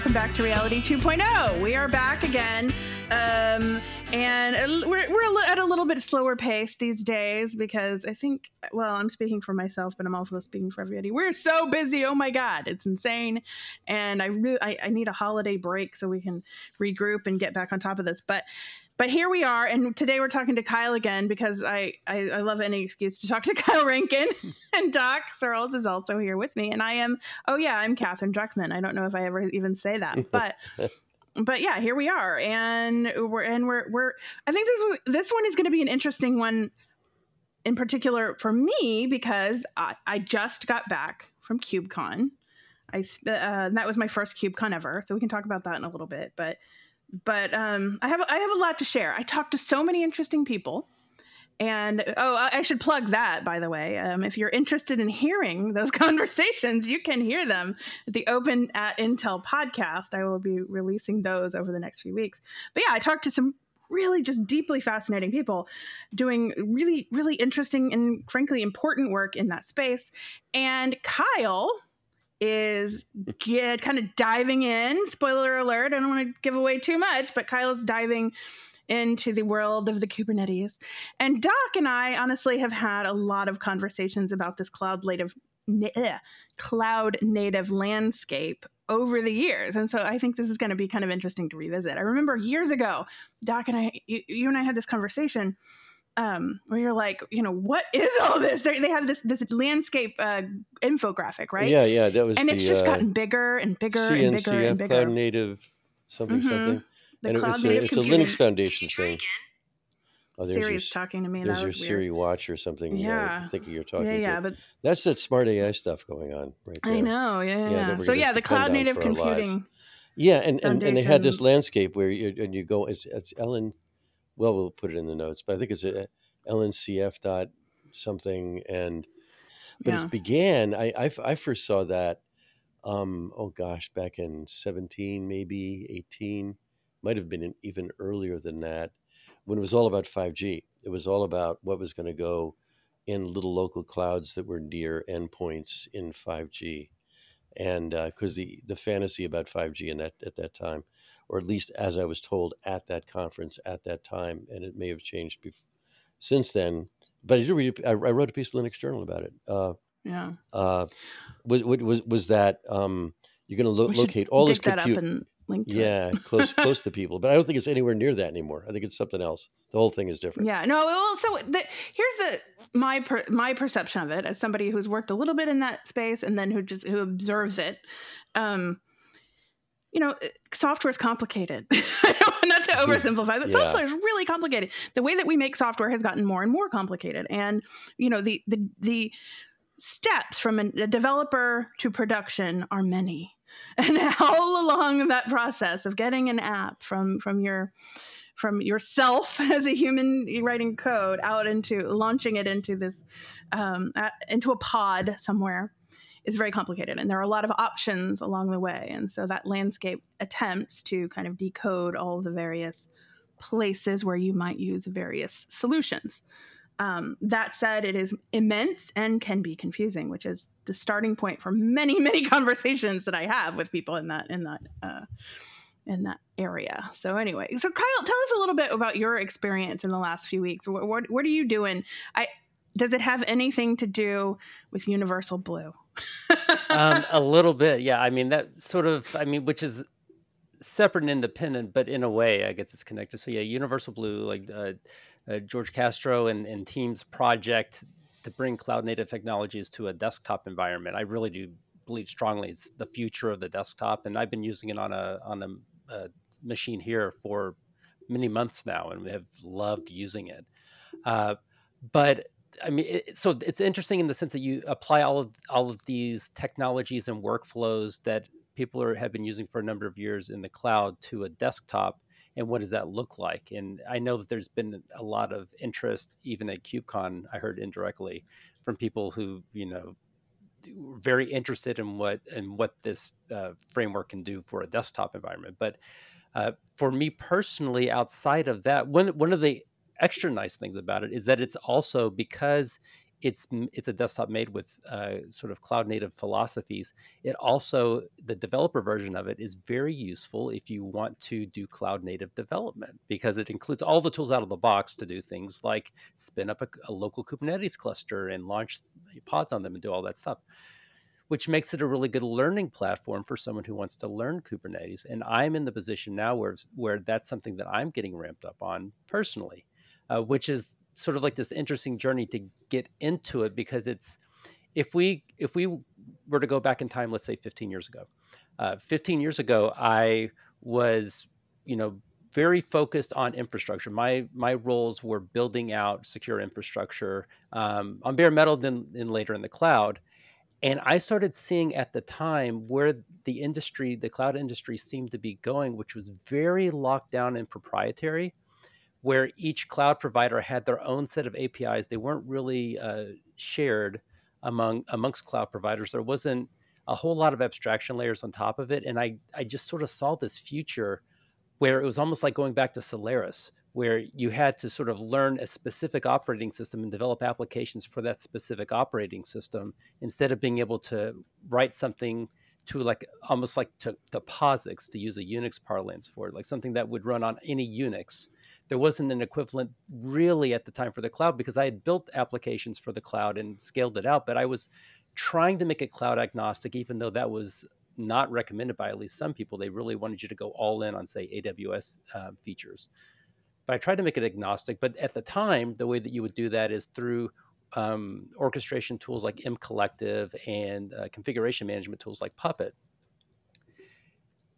welcome back to Reality 2.0. We are back again, um, and we're, we're at a little bit slower pace these days because I think, well, I'm speaking for myself, but I'm also speaking for everybody. We're so busy. Oh my God, it's insane, and I really I, I need a holiday break so we can regroup and get back on top of this. But but here we are, and today we're talking to Kyle again because I, I, I love any excuse to talk to Kyle Rankin. and Doc Searls is also here with me, and I am oh yeah, I'm Katherine Druckman. I don't know if I ever even say that, but but yeah, here we are, and we're and we're we're. I think this this one is going to be an interesting one, in particular for me because I, I just got back from KubeCon. I uh, that was my first KubeCon ever, so we can talk about that in a little bit, but but um, I have I have a lot to share. I talked to so many interesting people, and oh, I should plug that by the way. Um, if you're interested in hearing those conversations, you can hear them at the Open at Intel podcast. I will be releasing those over the next few weeks. But yeah, I talked to some really just deeply fascinating people doing really really interesting and frankly important work in that space. And Kyle is get kind of diving in. Spoiler alert, I don't want to give away too much, but Kyle's diving into the world of the Kubernetes. And Doc and I honestly have had a lot of conversations about this cloud native uh, cloud native landscape over the years. And so I think this is going to be kind of interesting to revisit. I remember years ago, Doc and I you, you and I had this conversation um, where you're like, you know, what is all this? They're, they have this this landscape uh, infographic, right? Yeah, yeah, that was, and the, it's just uh, gotten bigger and bigger CNCF, and bigger and bigger. Cloud Native, something, mm-hmm. something. The and Cloud it's, Native a, it's a Linux Foundation thing. Oh, Siri's your, talking to me. There's that your Siri watch or something. Yeah, thinking you're talking. Yeah, yeah, to. but that's that smart AI stuff going on, right there. I know. Yeah, yeah. yeah so yeah, the cloud native computing. Yeah, and, and, and they had this landscape where you and you go. It's, it's Ellen. Well, we'll put it in the notes, but I think it's a LNCF dot something and but yeah. it began I, I, I first saw that um oh gosh back in 17 maybe 18 might have been even earlier than that when it was all about 5G it was all about what was going to go in little local clouds that were near endpoints in 5G and because uh, the the fantasy about 5G in that at that time or at least as I was told at that conference at that time and it may have changed before since then. But I did read. I, wrote a piece of Linux Journal about it. Uh, yeah. Uh, was was was that um, you're going to lo- locate all this compute? yeah, close close to people, but I don't think it's anywhere near that anymore. I think it's something else. The whole thing is different. Yeah, no. Well, so the, here's the my per, my perception of it as somebody who's worked a little bit in that space and then who just who observes it. Um, you know, software is complicated. Not want to oversimplify, but yeah. software is really complicated. The way that we make software has gotten more and more complicated, and you know, the the the steps from a developer to production are many, and all along that process of getting an app from from your from yourself as a human writing code out into launching it into this um, into a pod somewhere is very complicated and there are a lot of options along the way and so that landscape attempts to kind of decode all the various places where you might use various solutions um, that said it is immense and can be confusing which is the starting point for many many conversations that i have with people in that in that uh, in that area. So anyway, so Kyle, tell us a little bit about your experience in the last few weeks. What what, what are you doing? I does it have anything to do with Universal Blue? Um, a little bit, yeah. I mean, that sort of, I mean, which is separate and independent, but in a way, I guess it's connected. So, yeah, Universal Blue, like uh, uh, George Castro and, and team's project to bring cloud native technologies to a desktop environment. I really do believe strongly it's the future of the desktop, and I've been using it on a on a, a machine here for many months now, and we have loved using it. Uh, but I mean, it, so it's interesting in the sense that you apply all of all of these technologies and workflows that people are, have been using for a number of years in the cloud to a desktop, and what does that look like? And I know that there's been a lot of interest, even at KubeCon. I heard indirectly from people who you know were very interested in what and what this uh, framework can do for a desktop environment. But uh, for me personally, outside of that, one one of the extra nice things about it is that it's also because it's it's a desktop made with uh, sort of cloud native philosophies. It also the developer version of it is very useful if you want to do cloud native development because it includes all the tools out of the box to do things like spin up a, a local Kubernetes cluster and launch pods on them and do all that stuff which makes it a really good learning platform for someone who wants to learn Kubernetes. And I'm in the position now where where that's something that I'm getting ramped up on personally, uh, which is sort of like this interesting journey to get into it because it's if we if we were to go back in time, let's say 15 years ago, uh, 15 years ago, I was you know very focused on infrastructure. My my roles were building out secure infrastructure um, on bare metal, then then later in the cloud. And I started seeing at the time where the industry, the cloud industry, seemed to be going, which was very locked down and proprietary, where each cloud provider had their own set of APIs. They weren't really uh, shared among amongst cloud providers. There wasn't a whole lot of abstraction layers on top of it, and I I just sort of saw this future where it was almost like going back to Solaris, where you had to sort of learn a specific operating system and develop applications for that specific operating system instead of being able to write something to like almost like to, to POSIX to use a Unix parlance for it, like something that would run on any Unix. There wasn't an equivalent really at the time for the cloud because I had built applications for the cloud and scaled it out, but I was trying to make it cloud agnostic, even though that was not recommended by at least some people. They really wanted you to go all in on, say, AWS uh, features but I tried to make it agnostic. But at the time, the way that you would do that is through um, orchestration tools like mCollective and uh, configuration management tools like Puppet.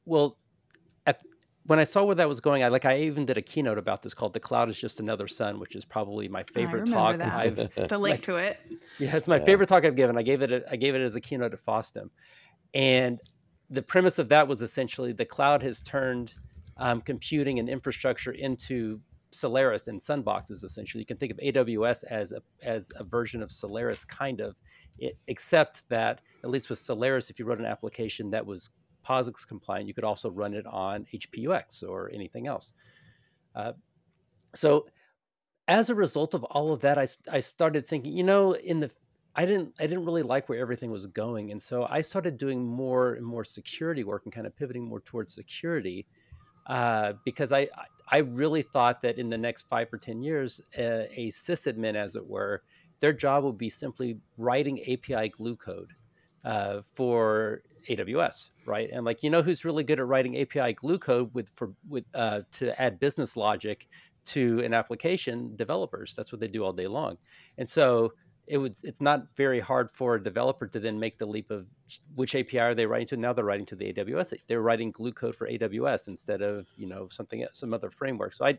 Well, when I saw where that was going, I like I even did a keynote about this called "The Cloud Is Just Another Sun," which is probably my favorite talk that. I've to link my, to it. Yeah, it's my yeah. favorite talk I've given. I gave it a, I gave it as a keynote at FOSDEM, and the premise of that was essentially the cloud has turned um, computing and infrastructure into Solaris and Sunboxes. Essentially, you can think of AWS as a as a version of Solaris, kind of, it, except that at least with Solaris, if you wrote an application that was POSIX compliant, you could also run it on HPUX or anything else. Uh, so, as a result of all of that, I I started thinking, you know, in the I didn't I didn't really like where everything was going, and so I started doing more and more security work and kind of pivoting more towards security uh, because I I really thought that in the next five or ten years, uh, a sysadmin, as it were, their job would be simply writing API glue code uh, for AWS, right? And like you know who's really good at writing API glue code with for with uh, to add business logic to an application developers. That's what they do all day long, and so it would it's not very hard for a developer to then make the leap of which API are they writing to? Now they're writing to the AWS. They're writing glue code for AWS instead of you know something some other framework. So I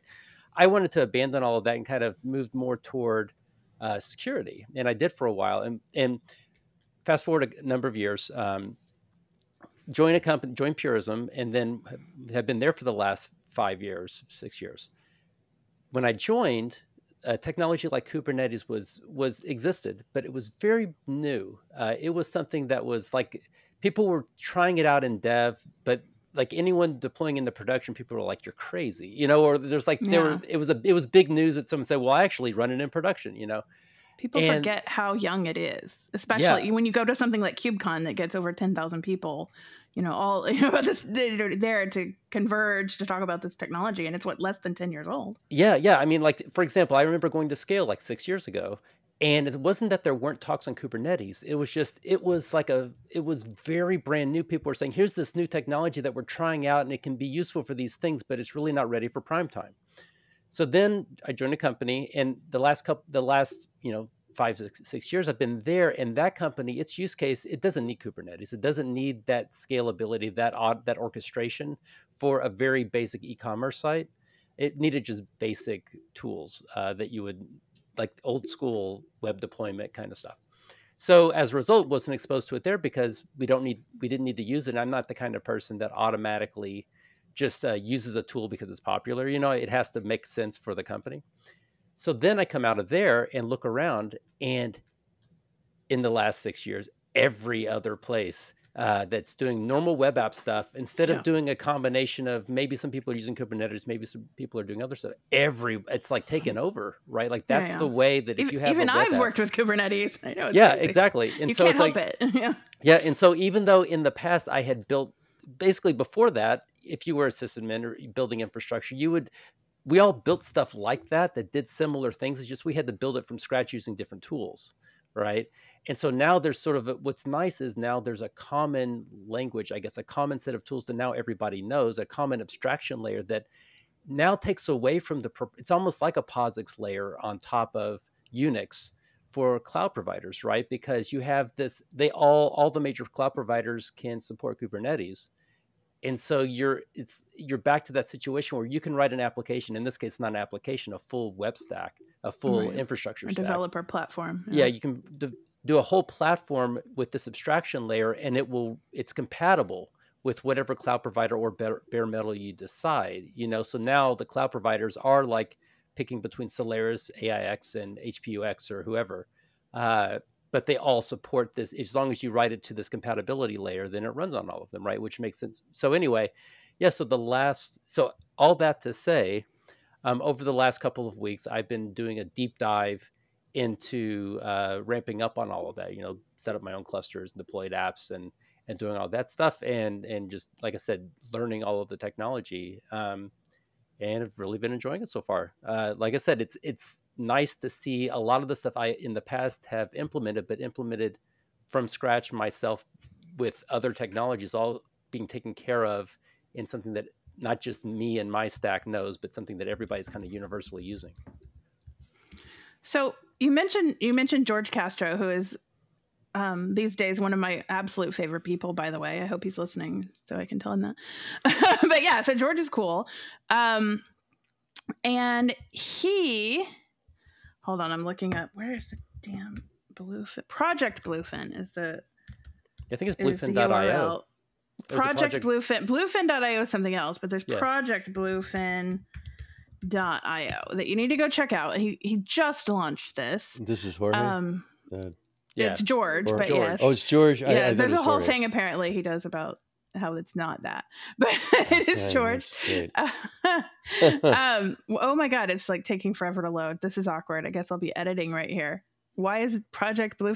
I wanted to abandon all of that and kind of moved more toward uh, security, and I did for a while. And and fast forward a number of years, um, join a company, join Purism, and then have been there for the last five years, six years. When I joined, uh, technology like Kubernetes was was existed, but it was very new. Uh, it was something that was like people were trying it out in dev, but like anyone deploying into production, people were like, "You're crazy," you know. Or there's like yeah. there were it was a it was big news that someone said, "Well, I actually run it in production," you know. People and, forget how young it is, especially yeah. when you go to something like KubeCon that gets over ten thousand people you know all you know about this there to converge to talk about this technology and it's what less than 10 years old. Yeah yeah i mean like for example i remember going to scale like six years ago and it wasn't that there weren't talks on kubernetes it was just it was like a it was very brand new. People were saying here's this new technology that we're trying out and it can be useful for these things but it's really not ready for prime time so then i joined a company and the last couple the last you know five six, six years i've been there and that company its use case it doesn't need kubernetes. It doesn't need that scalability that that orchestration for a very basic e-commerce site. It needed just basic tools uh, that you would like old school web deployment kind of stuff. So as a result wasn't exposed to it there because we don't need we didn't need to use it. And i'm not the kind of person that automatically just uh, uses a tool because it's popular you know it has to make sense for the company so then I come out of there and look around, and in the last six years, every other place uh, that's doing normal web app stuff instead yeah. of doing a combination of maybe some people are using Kubernetes, maybe some people are doing other stuff. Every it's like taken over, right? Like that's yeah, yeah. the way that if even, you have even I've app, worked with Kubernetes. I know. yeah, crazy. exactly. And you so can't it's help like, it. yeah. Yeah, and so even though in the past I had built basically before that, if you were a sysadmin or building infrastructure, you would we all built stuff like that that did similar things. It's just we had to build it from scratch using different tools, right? and so now there's sort of a, what's nice is now there's a common language i guess a common set of tools that now everybody knows a common abstraction layer that now takes away from the it's almost like a posix layer on top of unix for cloud providers right because you have this they all all the major cloud providers can support kubernetes and so you're it's you're back to that situation where you can write an application in this case not an application a full web stack a full right. infrastructure a stack. developer platform yeah, yeah you can de- do a whole platform with this abstraction layer and it will it's compatible with whatever cloud provider or bare, bare metal you decide you know so now the cloud providers are like picking between solaris aix and hpux or whoever uh, but they all support this as long as you write it to this compatibility layer then it runs on all of them right which makes sense so anyway yeah so the last so all that to say um, over the last couple of weeks i've been doing a deep dive into uh, ramping up on all of that. You know, set up my own clusters, and deployed apps, and and doing all that stuff, and and just like I said, learning all of the technology. Um, and I've really been enjoying it so far. Uh, like I said, it's it's nice to see a lot of the stuff I in the past have implemented, but implemented from scratch myself with other technologies, all being taken care of in something that not just me and my stack knows, but something that everybody's kind of universally using. So you mentioned you mentioned George Castro, who is um, these days one of my absolute favorite people. By the way, I hope he's listening so I can tell him that. but yeah, so George is cool, um, and he. Hold on, I'm looking up. Where is the damn Bluefin? Project Bluefin is the. I think it's bluefin.io. Project, project Bluefin. Bluefin.io is something else, but there's yeah. Project Bluefin io that you need to go check out. He he just launched this. This is Jorge. Um, uh, yeah. It's George, or but George. yes. Oh, it's George. Yeah, I, I there's a whole Jorge. thing apparently he does about how it's not that, but it is George. um, oh my god, it's like taking forever to load. This is awkward. I guess I'll be editing right here. Why is Project Blue?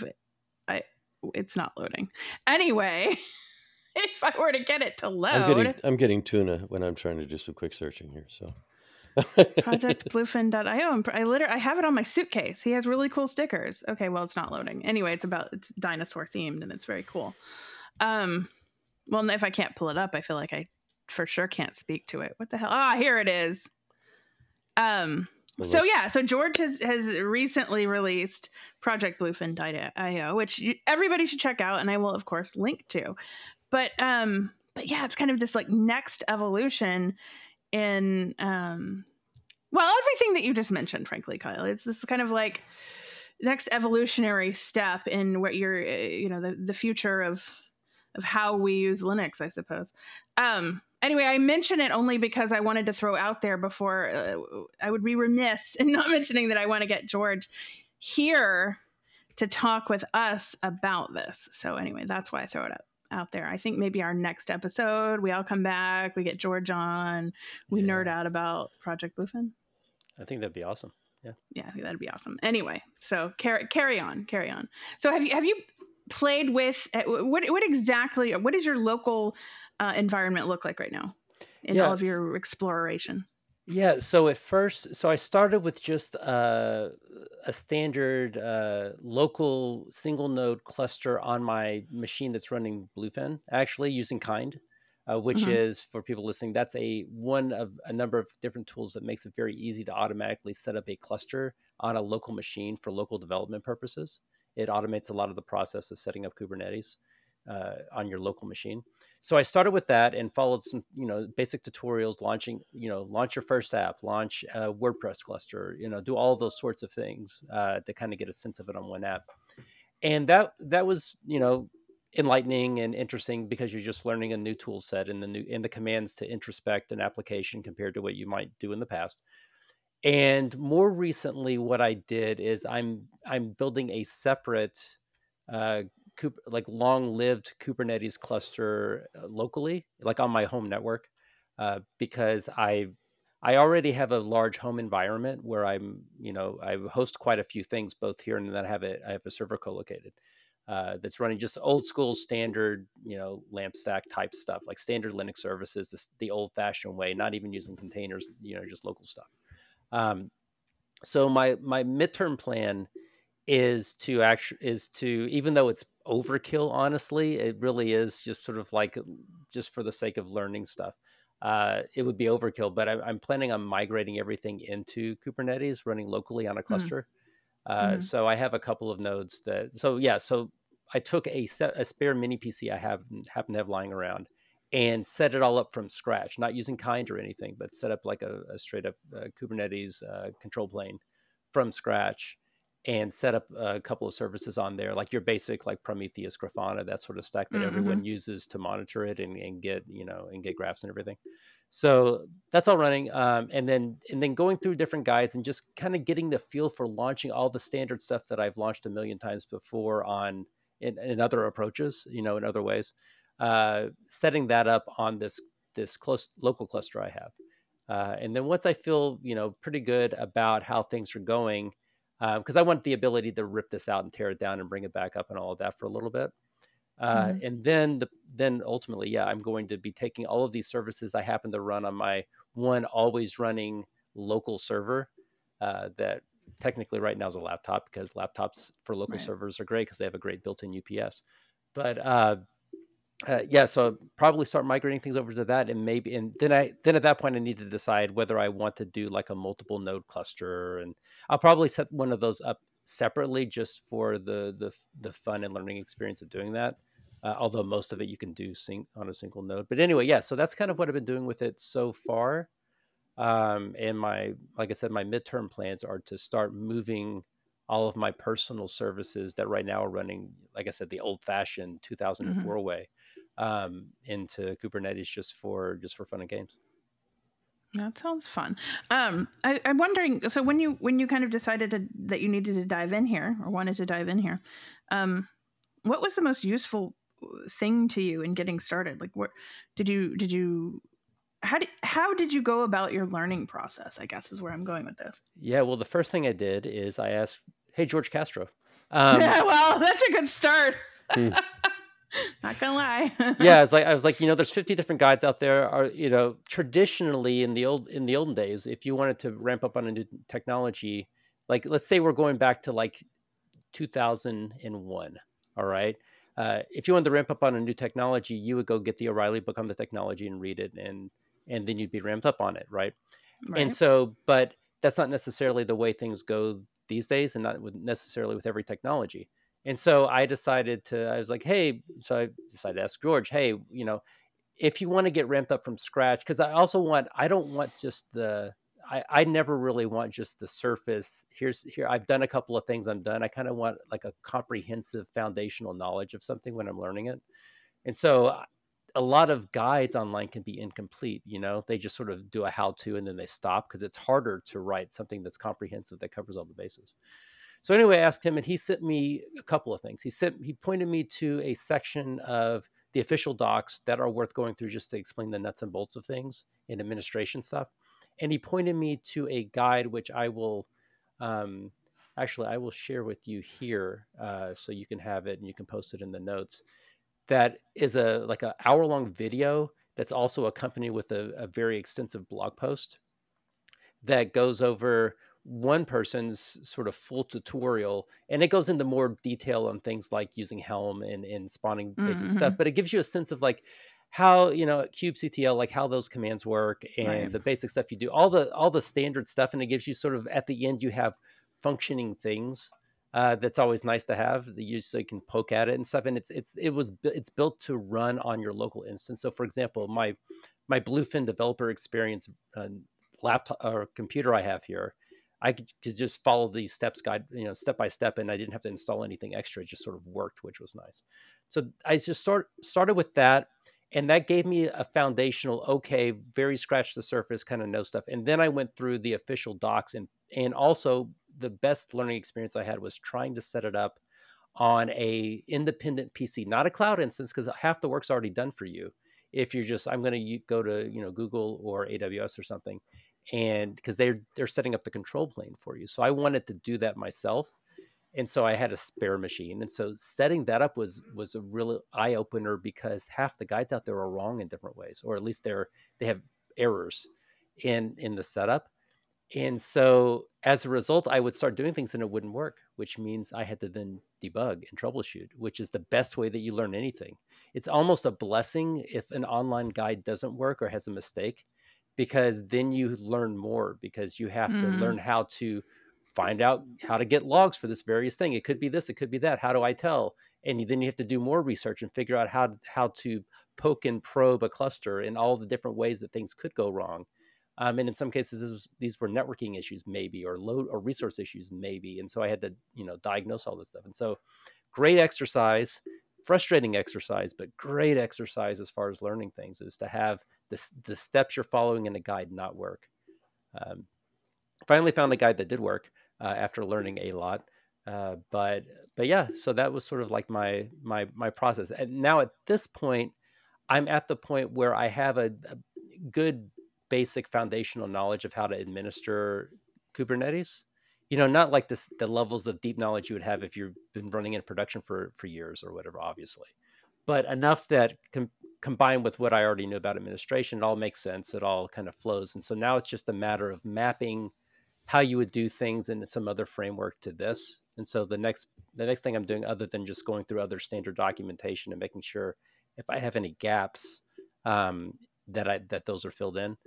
I it's not loading. Anyway, if I were to get it to load, I'm getting, I'm getting tuna when I'm trying to do some quick searching here. So Project Bluefin.io. I literally I have it on my suitcase. He has really cool stickers. Okay, well it's not loading. Anyway, it's about it's dinosaur themed and it's very cool. Um, well if I can't pull it up, I feel like I for sure can't speak to it. What the hell? Ah, here it is. Um. So yeah, so George has has recently released Project Bluefin.io, which you, everybody should check out, and I will of course link to. But um, but yeah, it's kind of this like next evolution in um well everything that you just mentioned frankly kyle. It's this kind of like next evolutionary step in what you're uh, you know the, the future of of how we use linux i suppose. Um anyway i mention it only because i wanted to throw out there before uh, i would be remiss in not mentioning that i want to get george here to talk with us about this. So anyway that's why i throw it up out there. I think maybe our next episode, we all come back, we get George on, we yeah. nerd out about Project Bluefin. I think that'd be awesome. Yeah. Yeah, I think that'd be awesome. Anyway, so carry carry on, carry on. So have you have you played with uh, what what exactly what does your local uh, environment look like right now in yeah, all of your exploration? Yeah. So at first, so I started with just uh, a standard uh, local single node cluster on my machine that's running Bluefin, actually using Kind, uh, which mm-hmm. is for people listening, that's a one of a number of different tools that makes it very easy to automatically set up a cluster on a local machine for local development purposes. It automates a lot of the process of setting up Kubernetes uh, on your local machine. So I started with that and followed some, you know, basic tutorials, launching, you know, launch your first app, launch a WordPress cluster, you know, do all those sorts of things uh, to kind of get a sense of it on one app. And that that was, you know, enlightening and interesting because you're just learning a new tool set and the new and the commands to introspect an application compared to what you might do in the past. And more recently, what I did is I'm I'm building a separate uh, like long-lived Kubernetes cluster uh, locally, like on my home network, uh, because I I already have a large home environment where I'm, you know, I host quite a few things both here and then I have it. I have a server co-located uh, that's running just old school standard, you know, LAMP stack type stuff, like standard Linux services, the, the old fashioned way, not even using containers, you know, just local stuff. Um, so my my midterm plan is to actually is to even though it's overkill, honestly, it really is just sort of like just for the sake of learning stuff. Uh, it would be overkill, but I, am planning on migrating everything into Kubernetes, running locally on a hmm. cluster. Mm. Uh, mm-hmm. So I have a couple of nodes that. So yeah, so I took a, set, a spare mini PC I have happen to have lying around and set it all up from scratch, not using kind or anything, but set up like a, a straight up uh, Kubernetes uh, control plane from scratch and set up a couple of services on there, like your basic like Prometheus, Grafana, that sort of stack that mm-hmm. everyone uses to monitor it and, and, get you know and get graphs and everything. So that's all running, um, and then and then going through different guides and just kind of getting the feel for launching all the standard stuff that I've launched a million times before on in, in other approaches, you know, in other ways. Uh, setting that up on this this close local cluster I have, uh, and then once I feel you know pretty good about how things are going, because um, I want the ability to rip this out and tear it down and bring it back up and all of that for a little bit. Uh, mm-hmm. And then the then ultimately, yeah, I'm going to be taking all of these services I happen to run on my one always running local server uh, that technically right now is a laptop because laptops for local right. servers are great because they have a great built-in UPS. But uh, uh, yeah, so probably start migrating things over to that, and maybe, and then I then at that point I need to decide whether I want to do like a multiple node cluster, and I'll probably set one of those up separately just for the the the fun and learning experience of doing that. Uh, although most of it you can do sing- on a single node, but anyway, yeah. So that's kind of what I've been doing with it so far. Um, and my, like I said, my midterm plans are to start moving all of my personal services that right now are running, like I said, the old fashioned 2004 mm-hmm. way um, into Kubernetes just for just for fun and games. That sounds fun. Um, I, am wondering. So when you when you kind of decided to, that you needed to dive in here or wanted to dive in here, um, what was the most useful thing to you in getting started? Like, what did you did you how did how did you go about your learning process? I guess is where I'm going with this. Yeah, well, the first thing I did is I asked, "Hey, George Castro." Um, yeah, well, that's a good start. Not gonna lie. yeah, it's like I was like, you know, there's 50 different guides out there. Are you know, traditionally in the old in the olden days, if you wanted to ramp up on a new technology, like let's say we're going back to like 2001. All right. Uh, if you wanted to ramp up on a new technology, you would go get the O'Reilly book on the technology and read it, and and then you'd be ramped up on it, right? right? And so, but that's not necessarily the way things go these days, and not with necessarily with every technology. And so I decided to, I was like, hey, so I decided to ask George, hey, you know, if you want to get ramped up from scratch, because I also want, I don't want just the, I, I never really want just the surface. Here's here, I've done a couple of things I'm done. I kind of want like a comprehensive foundational knowledge of something when I'm learning it. And so uh, a lot of guides online can be incomplete. You know, they just sort of do a how to and then they stop because it's harder to write something that's comprehensive that covers all the bases. So anyway, I asked him, and he sent me a couple of things. He sent he pointed me to a section of the official docs that are worth going through just to explain the nuts and bolts of things in administration stuff. And he pointed me to a guide which I will um, actually I will share with you here uh, so you can have it and you can post it in the notes. That is a like an hour long video that's also accompanied with a, a very extensive blog post that goes over one person's sort of full tutorial and it goes into more detail on things like using helm and, and spawning basic mm-hmm. stuff but it gives you a sense of like how you know kubectl like how those commands work and right. the basic stuff you do all the all the standard stuff and it gives you sort of at the end you have functioning things uh, that's always nice to have that you so you can poke at it and stuff and it's it's it was it's built to run on your local instance so for example my my bluefin developer experience uh, laptop or computer i have here I could, could just follow these steps guide, you know, step by step, and I didn't have to install anything extra. It just sort of worked, which was nice. So I just start started with that, and that gave me a foundational, okay, very scratch the surface kind of know stuff. And then I went through the official docs, and and also the best learning experience I had was trying to set it up on a independent PC, not a cloud instance, because half the work's already done for you. If you're just, I'm going to go to you know Google or AWS or something, and because they're they're setting up the control plane for you. So I wanted to do that myself, and so I had a spare machine, and so setting that up was was a real eye opener because half the guides out there are wrong in different ways, or at least they're they have errors in in the setup and so as a result, I would start doing things and it wouldn't work, which means I had to then debug and troubleshoot, which is the best way that you learn anything. It's almost a blessing if an online guide doesn't work or has a mistake, because then you learn more because you have mm. to learn how to find out how to get logs for this various thing. It could be this, it could be that. How do I tell? And then you have to do more research and figure out how to, how to poke and probe a cluster in all the different ways that things could go wrong um, and in some cases, was, these were networking issues, maybe, or load or resource issues, maybe. And so I had to, you know, diagnose all this stuff. And so, great exercise, frustrating exercise, but great exercise as far as learning things is to have the the steps you're following in a guide not work. Um, finally, found a guide that did work uh, after learning a lot. Uh, but but yeah, so that was sort of like my my my process. And now at this point, I'm at the point where I have a, a good basic foundational knowledge of how to administer Kubernetes. You know, not like this the levels of deep knowledge you would have if you've been running in production for for years or whatever, obviously, but enough that com- combined with what I already knew about administration, it all makes sense. It all kind of flows, and so now it's just a matter of mapping how you would do things in some other framework to this. And so the next the next thing I'm doing, other than just going through other standard documentation and making sure if I have any gaps um, that I that those are filled in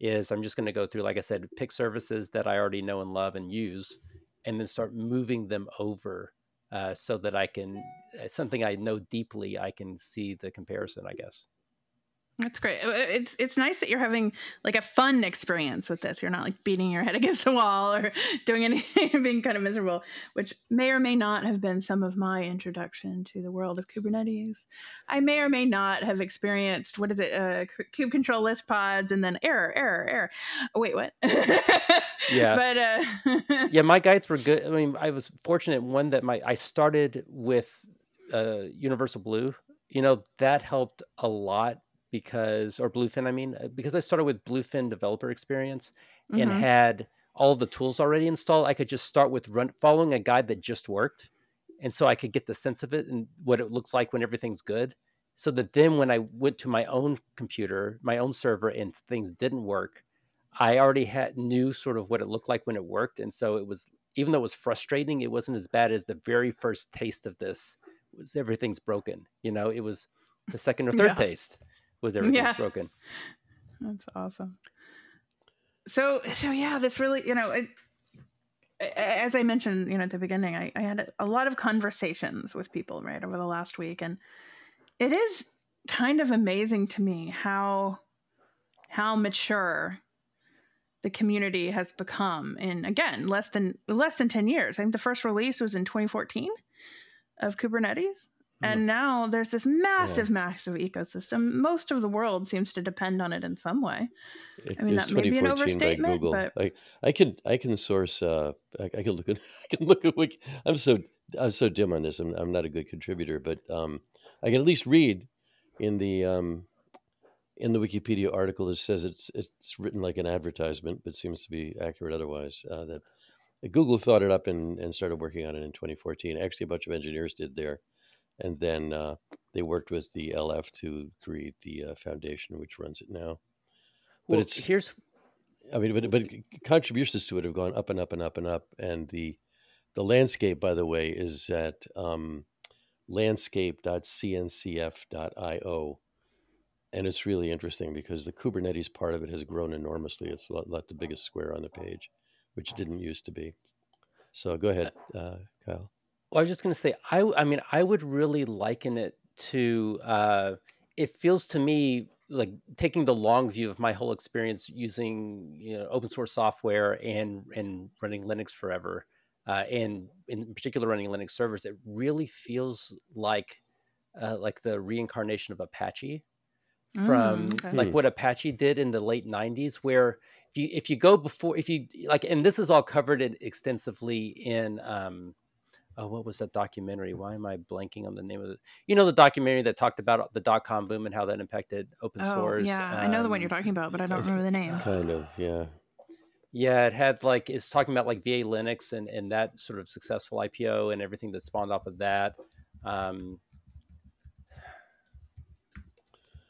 is I'm just going to go through, like I said, pick services that I already know and love and use, and then start moving them over uh, so that I can uh, something I know deeply. I can see the comparison, I guess. That's great. Uh, it's it's nice that you're having like a fun experience with this. You're not like beating your head against the wall or doing anything being kind of miserable, which may or may not have been some of my introduction to the world of Kubernetes. I may or may not have experienced what is it, uh, kube control list pods, and then error, error, error. Oh, wait, what? yeah, but uh... yeah, my guides were good. I mean, I was fortunate one that my I started with uh, Universal Blue. You know that helped a lot because or bluefin i mean uh, because i started with bluefin developer experience mm-hmm. and had all the tools already installed i could just start with run following a guide that just worked and so i could get the sense of it and what it looks like when everything's good so that then when i went to my own computer my own server and things didn't work i already had knew sort of what it looked like when it worked and so it was even though it was frustrating it wasn't as bad as the very first taste of this was everything's broken you know it was the second or third yeah. taste was everything yeah. broken. That's awesome. So so yeah, this really you know it, as I mentioned, you know, at the beginning, I, I had a lot of conversations with people right over the last week, and it is kind of amazing to me how how mature the community has become in again less than less than 10 years i think the first release was in 2014 of kubernetes and now there's this massive, yeah. massive ecosystem. Most of the world seems to depend on it in some way. It, I mean, that may be an overstatement, but I, I can I can source. Uh, I, I, can look at I can look at Wiki. I'm so I'm so dim on this. I'm, I'm not a good contributor, but um, I can at least read in the um, in the Wikipedia article that says it's it's written like an advertisement, but seems to be accurate otherwise. Uh, that Google thought it up and, and started working on it in 2014. Actually, a bunch of engineers did there and then uh, they worked with the LF to create the uh, foundation which runs it now. But well, it's here's, I mean, but but contributions to it have gone up and up and up and up, and the the landscape, by the way, is at um, landscape.cncf.io. And it's really interesting because the Kubernetes part of it has grown enormously. It's like the biggest square on the page, which it didn't used to be. So go ahead, uh, Kyle. Well, I was just going to say, I, I mean, I would really liken it to, uh, it feels to me like taking the long view of my whole experience using you know, open source software and, and running Linux forever, uh, and in particular running Linux servers, it really feels like, uh, like the reincarnation of Apache from mm, okay. like what Apache did in the late 90s where if you if you go before if you like and this is all covered in, extensively in um, oh, what was that documentary? Why am I blanking on the name of it? You know, the documentary that talked about the dot com boom and how that impacted open oh, source. Yeah, um, I know the one you're um, talking about, but I don't remember the name. Kind of, yeah. Yeah, it had like it's talking about like VA Linux and and that sort of successful IPO and everything that spawned off of that. Um,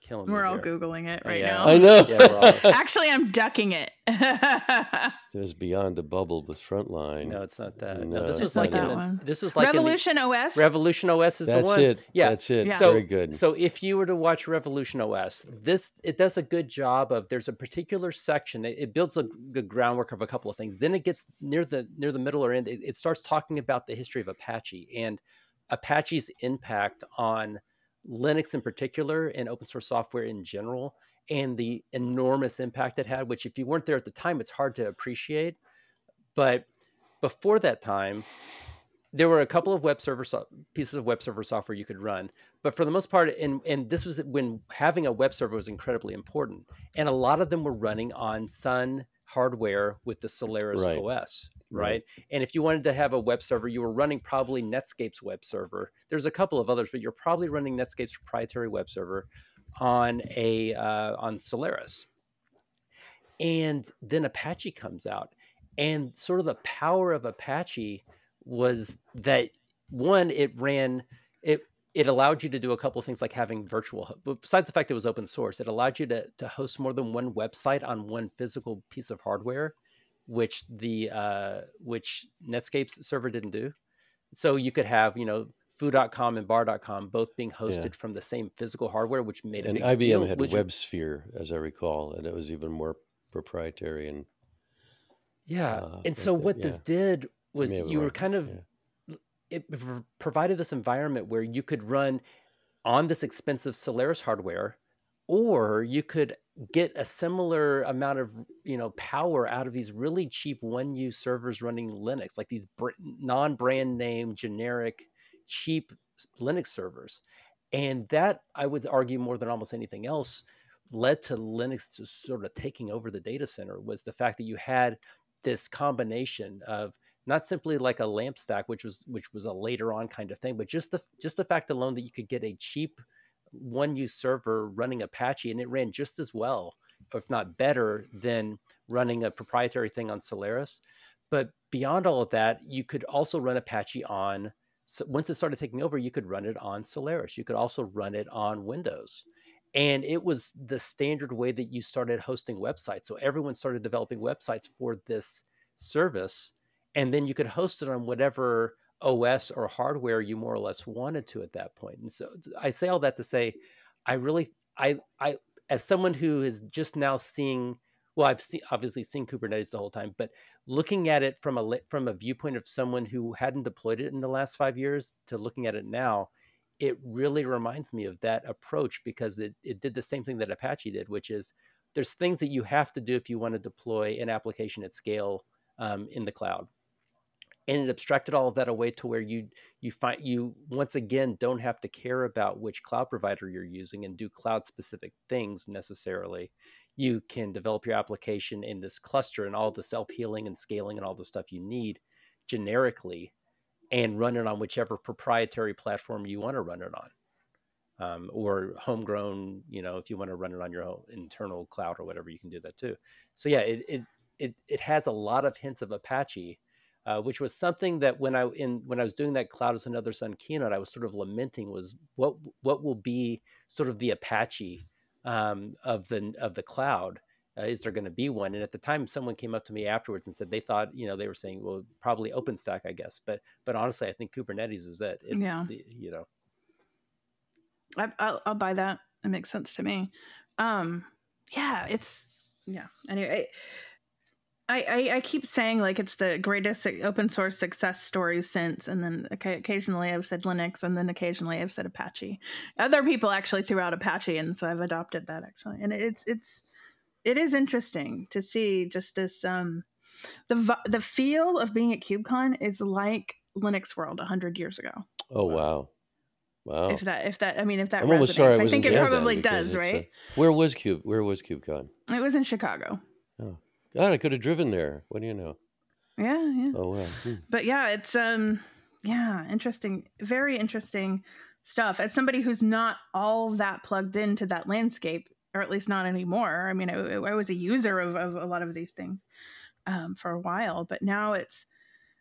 killing We're all here. googling it right yeah. now. I know. Yeah, Actually, I'm ducking it. There's Beyond a Bubble with Frontline. No, it's not that. No, no this was like in the, this was like Revolution the, OS. Revolution OS is That's the one. It. Yeah, that's it. Yeah. So, Very good. So if you were to watch Revolution OS, this it does a good job of. There's a particular section. It, it builds a good groundwork of a couple of things. Then it gets near the near the middle or end. It, it starts talking about the history of Apache and Apache's impact on Linux in particular and open source software in general and the enormous impact it had, which if you weren't there at the time, it's hard to appreciate. But before that time, there were a couple of web server so- pieces of web server software you could run, but for the most part, and and this was when having a web server was incredibly important, and a lot of them were running on Sun hardware with the Solaris right. OS right? right? And if you wanted to have a web server, you were running probably Netscape's web server. There's a couple of others, but you're probably running Netscape's proprietary web server on a uh, on Solaris. And then Apache comes out, and sort of the power of Apache was that one, it ran it it allowed you to do a couple of things like having virtual besides the fact it was open source it allowed you to, to host more than one website on one physical piece of hardware which the uh, which Netscape's server didn't do. So you could have you know foo.com and bar.com both being hosted yeah. from the same physical hardware, which made and IBM deal, had WebSphere, as I recall, and it was even more proprietary and yeah. Uh, and so what yeah. this did was you were kind of yeah. it provided this environment where you could run on this expensive Solaris hardware, or you could get a similar amount of you know power out of these really cheap one use servers running linux like these br- non-brand name generic cheap linux servers. And that i would argue more than almost anything else led to linux to sort of taking over the data center was the fact that you had this combination of not simply like a lamp stack which was which was a later on kind of thing but just the just the fact alone that you could get a cheap one use server running Apache and it ran just as well, if not better, than running a proprietary thing on Solaris. But beyond all of that, you could also run Apache on, so once it started taking over, you could run it on Solaris. You could also run it on Windows. And it was the standard way that you started hosting websites. So everyone started developing websites for this service. And then you could host it on whatever OS or hardware you more or less wanted to at that point. And so I say all that to say, I really, I, I, as someone who is just now seeing, well, I've seen obviously seen Kubernetes the whole time, but looking at it from a from a viewpoint of someone who hadn't deployed it in the last five years to looking at it now, it really reminds me of that approach because it it did the same thing that Apache did, which is there's things that you have to do if you want to deploy an application at scale um, in the cloud and it abstracted all of that away to where you you find you once again don't have to care about which cloud provider you're using and do cloud specific things necessarily. You can develop your application in this cluster and all the self-healing and scaling and all the stuff you need generically and run it on whichever proprietary platform you want to run it on. Um, or homegrown you know if you want to run it on your own internal cloud or whatever you can do that too. So yeah it, it it, it has a lot of hints of apache uh, which was something that when I in when I was doing that Cloud is Another Sun keynote, I was sort of lamenting was what what will be sort of the Apache um, of the of the cloud. Uh, is there going to be one? And at the time, someone came up to me afterwards and said they thought, you know, they were saying, well, probably OpenStack, I guess. But but honestly, I think Kubernetes is it. It's yeah. The, you know, I, will I'll buy that. It makes sense to me. Um, yeah, it's yeah. Anyway. I, I, I keep saying like it's the greatest open source success story since, and then occasionally I've said Linux, and then occasionally I've said Apache. Other people actually threw out Apache, and so I've adopted that actually. And it's it's it is interesting to see just this um the the feel of being at KubeCon is like Linux World hundred years ago. Oh wow. Wow. If that, if that, I mean, if that I'm resonates, sorry I, I think it probably does, right? A, where was Cube? Where was KubeCon? It was in Chicago. Oh, God, I could have driven there. What do you know? Yeah, yeah. Oh well. Hmm. But yeah, it's um yeah, interesting. Very interesting stuff. As somebody who's not all that plugged into that landscape, or at least not anymore. I mean, I, I was a user of, of, a lot of these things um, for a while, but now it's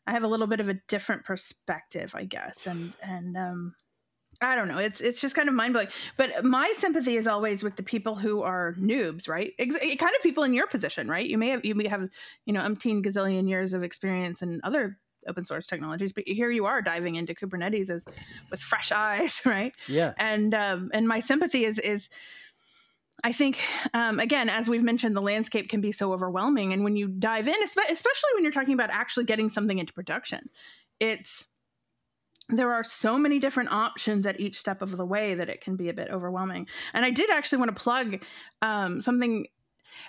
I have a little bit of a different perspective, I guess, and and um, I don't know. It's it's just kind of mind blowing. But my sympathy is always with the people who are noobs, right? Ex- kind of people in your position, right? You may have you may have you know umpteen gazillion years of experience in other open source technologies, but here you are diving into Kubernetes as with fresh eyes, right? Yeah. And um, and my sympathy is is I think, um, again, as we've mentioned, the landscape can be so overwhelming. And when you dive in, especially when you're talking about actually getting something into production, it's there are so many different options at each step of the way that it can be a bit overwhelming. And I did actually want to plug um, something.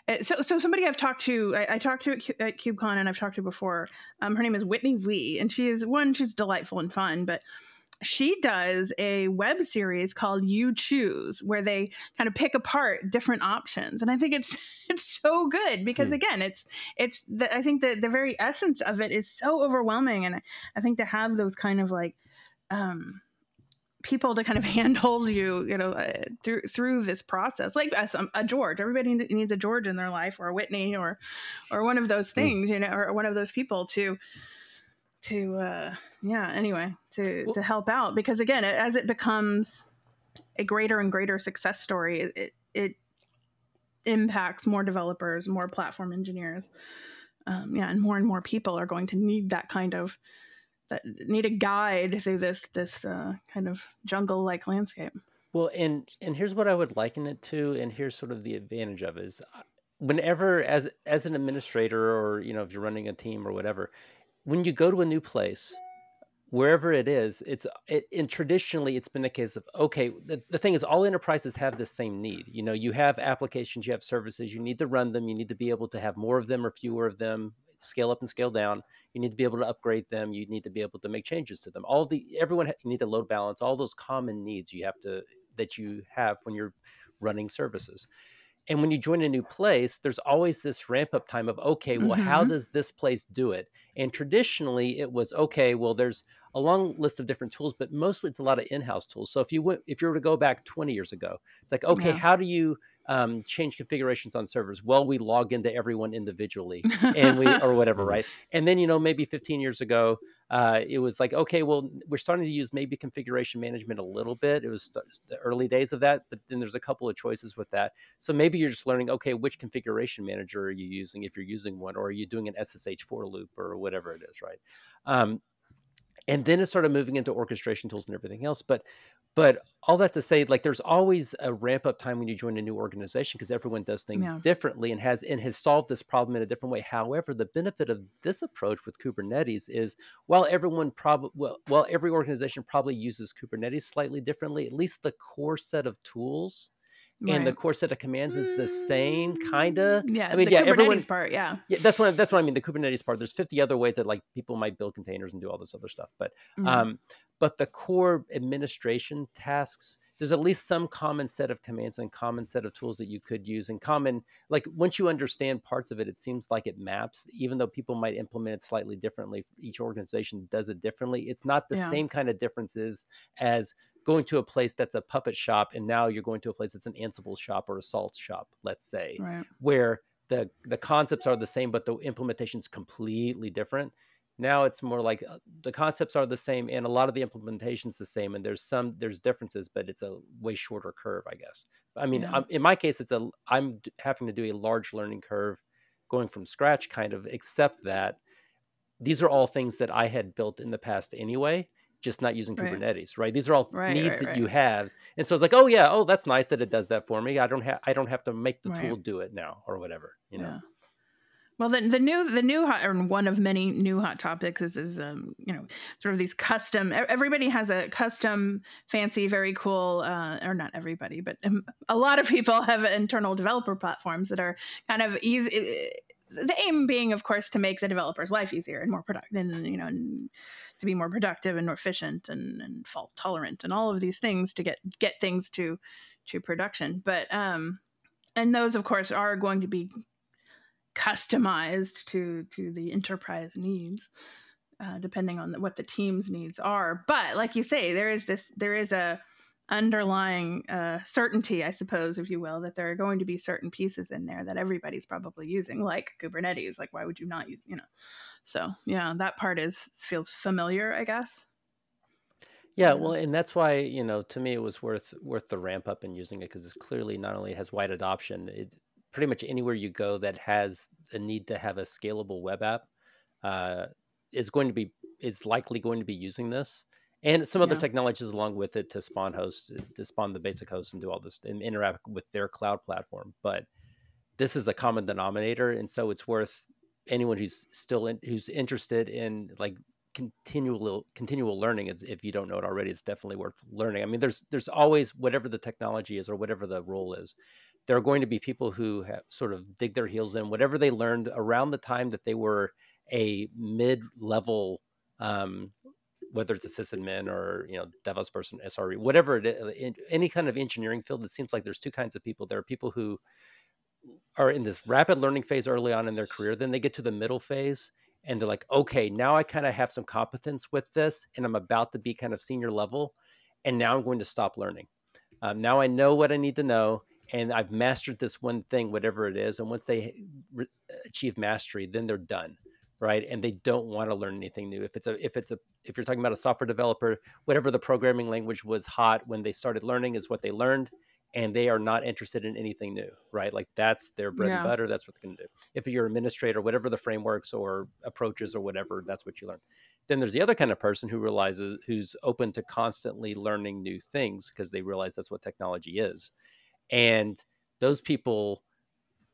Uh, so, so somebody I've talked to, I, I talked to at, at KubeCon, and I've talked to before. Um, her name is Whitney Lee, and she is one. She's delightful and fun, but she does a web series called You Choose, where they kind of pick apart different options, and I think it's it's so good because hmm. again, it's it's the, I think the the very essence of it is so overwhelming, and I think to have those kind of like um, people to kind of handhold you, you know, uh, through through this process. Like a, um, a, George, everybody needs a George in their life, or a Whitney, or or one of those hmm. things, you know, or one of those people to to uh, yeah. Anyway, to well, to help out because again, as it becomes a greater and greater success story, it it impacts more developers, more platform engineers. Um, yeah, and more and more people are going to need that kind of that need a guide through this this uh, kind of jungle like landscape. Well, and and here's what I would liken it to, and here's sort of the advantage of it is uh, whenever as as an administrator or you know if you're running a team or whatever, when you go to a new place, wherever it is, it's it, and traditionally it's been the case of okay, the, the thing is all enterprises have the same need. You know, you have applications, you have services, you need to run them, you need to be able to have more of them or fewer of them scale up and scale down. You need to be able to upgrade them. You need to be able to make changes to them. All the everyone you need to load balance. All those common needs you have to that you have when you're running services. And when you join a new place, there's always this ramp up time of, okay, well, mm-hmm. how does this place do it? And traditionally, it was, okay, well, there's a long list of different tools, but mostly it's a lot of in house tools. So if you went, if you were to go back 20 years ago, it's like, okay, yeah. how do you um, change configurations on servers? Well, we log into everyone individually and we, or whatever, right? And then, you know, maybe 15 years ago, uh, it was like, okay, well, we're starting to use maybe configuration management a little bit. It was the early days of that, but then there's a couple of choices with that. So maybe you're just learning, okay, which configuration manager are you using if you're using one, or are you doing an SSH for loop or whatever it is, right? Um, and then it started moving into orchestration tools and everything else. But but all that to say, like there's always a ramp up time when you join a new organization because everyone does things yeah. differently and has and has solved this problem in a different way. However, the benefit of this approach with Kubernetes is while everyone probably well, while every organization probably uses Kubernetes slightly differently, at least the core set of tools Right. and the core set of commands is the same kind of mm, yeah i mean yeah Kubernetes everyone part yeah yeah that's what that's what i mean the kubernetes part there's 50 other ways that like people might build containers and do all this other stuff but mm-hmm. um but the core administration tasks there's at least some common set of commands and common set of tools that you could use and common like once you understand parts of it it seems like it maps even though people might implement it slightly differently each organization does it differently it's not the yeah. same kind of differences as going to a place that's a puppet shop and now you're going to a place that's an Ansible shop or a Salt shop, let's say, right. where the the concepts are the same but the implementation is completely different. Now it's more like uh, the concepts are the same and a lot of the implementation's the same and there's some there's differences but it's a way shorter curve, I guess. I mean, yeah. in my case it's a I'm having to do a large learning curve going from scratch kind of except that these are all things that I had built in the past anyway just not using right. Kubernetes, right? These are all right, needs right, that you have, and so it's like, oh yeah, oh that's nice that it does that for me. I don't have I don't have to make the tool do it now or whatever, you know. Yeah. Well, the, the new the new hot, or one of many new hot topics is is um, you know sort of these custom. Everybody has a custom, fancy, very cool, uh, or not everybody, but um, a lot of people have internal developer platforms that are kind of easy. The aim being, of course, to make the developer's life easier and more productive, and you know. And, to be more productive and more efficient and, and fault tolerant and all of these things to get get things to to production. But um, and those of course are going to be customized to to the enterprise needs. uh, depending on what the team's needs are. But like you say, there is this there is a underlying uh, certainty, I suppose, if you will, that there are going to be certain pieces in there that everybody's probably using, like Kubernetes. Like, why would you not use, you know? So, yeah, that part is feels familiar, I guess. Yeah, well, and that's why you know to me it was worth worth the ramp up in using it because it's clearly not only has wide adoption, it pretty much anywhere you go that has a need to have a scalable web app uh, is going to be is likely going to be using this. And some other yeah. technologies along with it to spawn hosts to spawn the basic host and do all this and interact with their cloud platform. But this is a common denominator and so it's worth anyone who's still in, who's interested in like continual continual learning is if you don't know it already it's definitely worth learning. I mean there's there's always whatever the technology is or whatever the role is there are going to be people who have sort of dig their heels in whatever they learned around the time that they were a mid-level um, whether it's a sysadmin or you know DevOps person, SRE, whatever it is, any kind of engineering field, it seems like there's two kinds of people. There are people who are in this rapid learning phase early on in their career. Then they get to the middle phase and they're like, okay, now I kind of have some competence with this, and I'm about to be kind of senior level, and now I'm going to stop learning. Um, now I know what I need to know, and I've mastered this one thing, whatever it is. And once they re- achieve mastery, then they're done right and they don't want to learn anything new if it's a if it's a if you're talking about a software developer whatever the programming language was hot when they started learning is what they learned and they are not interested in anything new right like that's their bread yeah. and butter that's what they're going to do if you're an administrator whatever the frameworks or approaches or whatever that's what you learn then there's the other kind of person who realizes who's open to constantly learning new things because they realize that's what technology is and those people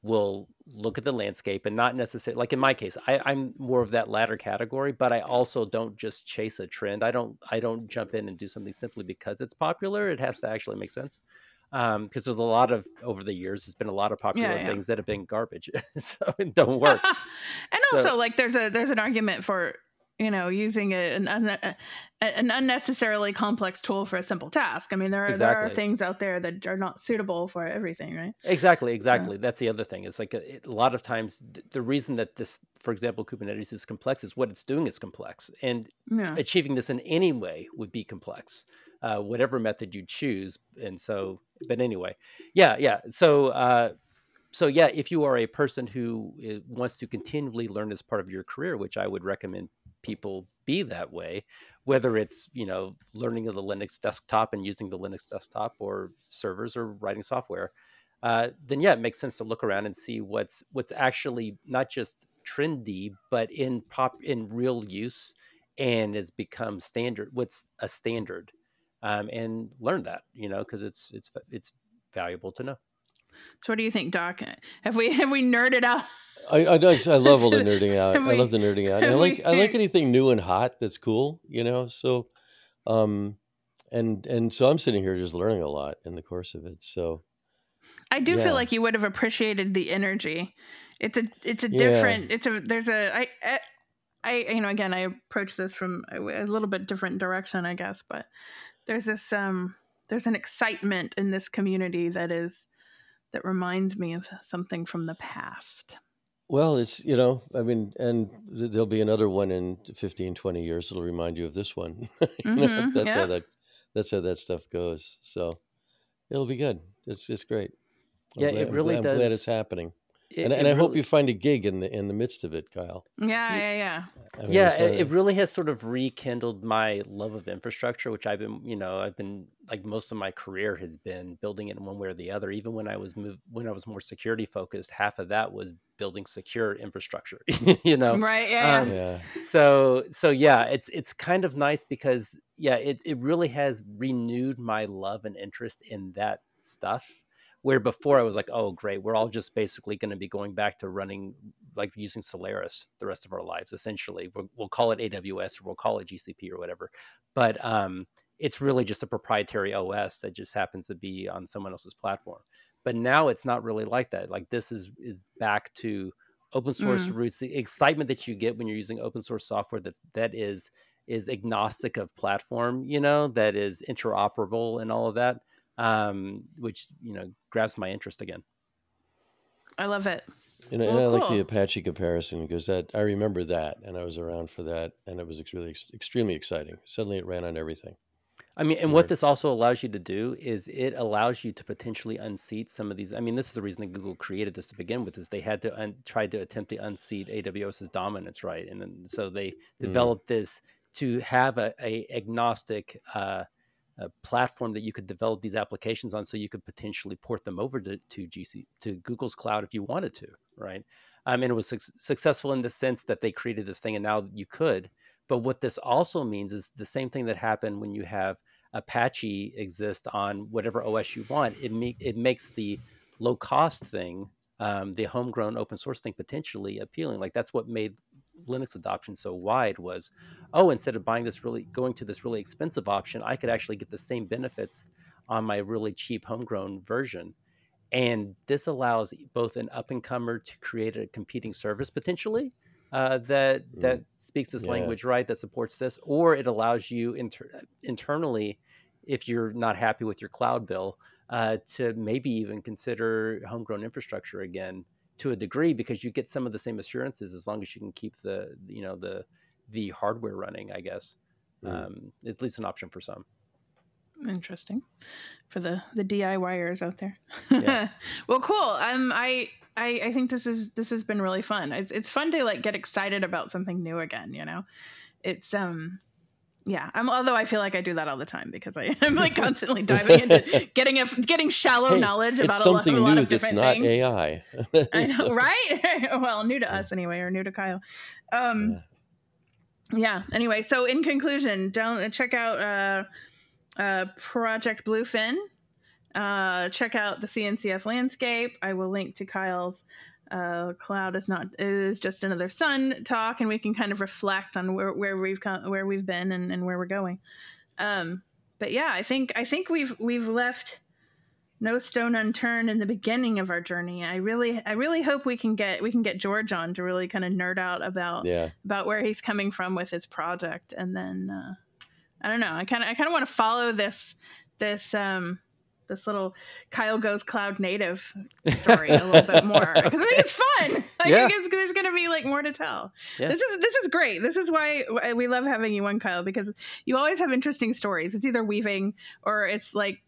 will look at the landscape and not necessarily like in my case I, i'm more of that latter category but i also don't just chase a trend. I don't i don't jump in and do something simply because it's popular. It has to actually make sense. Because um, there's a lot of over the years there's been a lot of popular yeah, yeah. things that have been garbage so it don't work. And so, also like there's a there's an argument for you know using a, an, a, an unnecessarily complex tool for a simple task. I mean there are, exactly. there are things out there that are not suitable for everything right? Exactly exactly. That's the other thing. It's like a, a, lot of times the reason that this for example kubernetes is complex is what it's doing is complex. And yeah. achieving this in any way would be complex uh, whatever method you choose. And so but anyway yeah yeah. So uh, so yeah if you are a person who uh, wants to continually learn as part of your career which i would recommend people be that way, whether it's you know learning of the Linux desktop and using the Linux desktop or servers or writing software, uh, then yeah, it makes sense to look around and see what's what's actually not just trendy but in pop in real use and has become standard. What's a standard, um, and learn that you know because it's it's it's valuable to know. So, what do you think, Doc? Have we have we nerded out I, I, I love all the nerding out. I love the nerding out. And I like I like anything new and hot that's cool, you know. So, um, and and so I'm sitting here just learning a lot in the course of it. So, I do yeah. feel like you would have appreciated the energy. It's a it's a different. Yeah. It's a there's a I, I I you know again I approach this from a, a little bit different direction I guess, but there's this um there's an excitement in this community that is that reminds me of something from the past. Well, it's, you know, I mean, and th- there'll be another one in 15, 20 years that'll remind you of this one. You Mm-hmm. that's how that that's how that stuff goes. So it'll be good. It's it's great. I'm Yeah, glad it I'm really glad, I'm glad it's happening. It, And it and I hope you find a gig in the in the midst of it, Kyle. Yeah, yeah, yeah. I mean, Yeah, it, it really has sort of rekindled my love of infrastructure, which I've been, you know, I've been like most of my career has been building it in one way or the other. Even when I was moved, when I was more security focused, half of that was building secure infrastructure, you know. Right, yeah, Um, yeah. so so yeah, it's it's kind of nice because yeah, it it really has renewed my love and interest in that stuff where before I was like, oh, great, we're all just basically going to be going back to running like using Solaris the rest of our lives. Essentially, we'll, we'll call it AWS or we'll call it GCP or whatever. But um, it's really just a proprietary OS that just happens to be on someone else's platform. But now it's not really like that. Like this is is back to open source Mm. roots. The excitement that you get when you're using open source software that's that is is agnostic of platform. You know that is interoperable and all of that um, which you know grabs my interest again. I love it. And, well, and I cool. like the Apache comparison because that I remember that, and I was around for that, and it was really extremely exciting. Suddenly, it ran on everything. I mean, and what this also allows you to do is it allows you to potentially unseat some of these. I mean, this is the reason that Google created this to begin with, is they had to un- try to attempt to unseat AWS's dominance, right? And then, so they mm. developed mm. this to have a, a agnostic uh, a platform that you could develop these applications on, so you could potentially port them over to, to GC to Google's cloud if you wanted to, right? Um, and it was su- successful in the sense that they created this thing, and now you could. But what this also means is the same thing that happened when you have Apache exist on whatever OS you want. It me- it makes the low cost thing, um, the homegrown open source thing, potentially appealing. Like that's what made Linux adoption so wide was, oh, instead of buying this really going to this really expensive option, I could actually get the same benefits on my really cheap homegrown version. And this allows both an up and comer to create a competing service potentially uh, that mm. that speaks this yeah. language right that supports this, or it allows you inter- internally, if you're not happy with your cloud bill, uh, to maybe even consider homegrown infrastructure again to a degree because you get some of the same assurances as long as you can keep the you know the the hardware running i guess mm. um, at least an option for some interesting for the the diyers out there yeah. well cool um i I, I think this is this has been really fun. It's it's fun to like get excited about something new again. You know, it's um yeah i'm although i feel like i do that all the time because I, am like constantly diving into getting a getting shallow hey, knowledge about a, lot, a lot of different it's not things. ai i. Know right? Well new to us anyway or new to kyle. Um yeah. yeah anyway so in conclusion don't check out uh uh project bluefin. Uh check out the cncf landscape. I will link to kyle's uh, cloud is not is just another sun talk, and we can kind of reflect on where, where we've come, where we've been and, and where we're going. Um, but yeah, I think I think we've we've left no stone unturned in the beginning of our journey. I really I really hope we can get we can get George on to really kind of nerd out about yeah. about where he's coming from with his project, and then uh, I don't know. I kind of I kind of want to follow this this um this little Kyle goes cloud native story a little bit more because I think it's fun. I yeah. think there's going to be like more to tell. Yeah. This is this is great. This is why we love having you on, Kyle, because you always have interesting stories. It's either weaving or it's like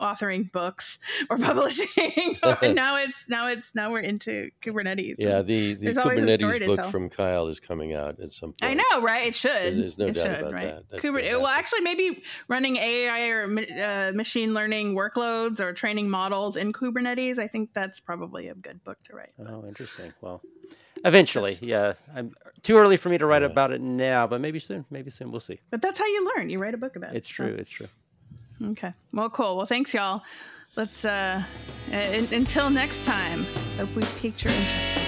authoring books or publishing. and now it's now it's now we're into Kubernetes. Yeah, the, the Kubernetes book from Kyle is coming out at some point. I know, right? It should. There's no it doubt should, about right? that. Kubernetes. Well, actually, maybe running AI or uh, machine learning workloads or training models in Kubernetes. I think that's probably a good book to write. Oh, interesting. Well. Eventually, yeah. I'm too early for me to write about it now, but maybe soon. Maybe soon. We'll see. But that's how you learn. You write a book about it. It's true. So. It's true. Okay. Well, cool. Well, thanks, y'all. Let's, uh, until next time, hope we piqued your interest.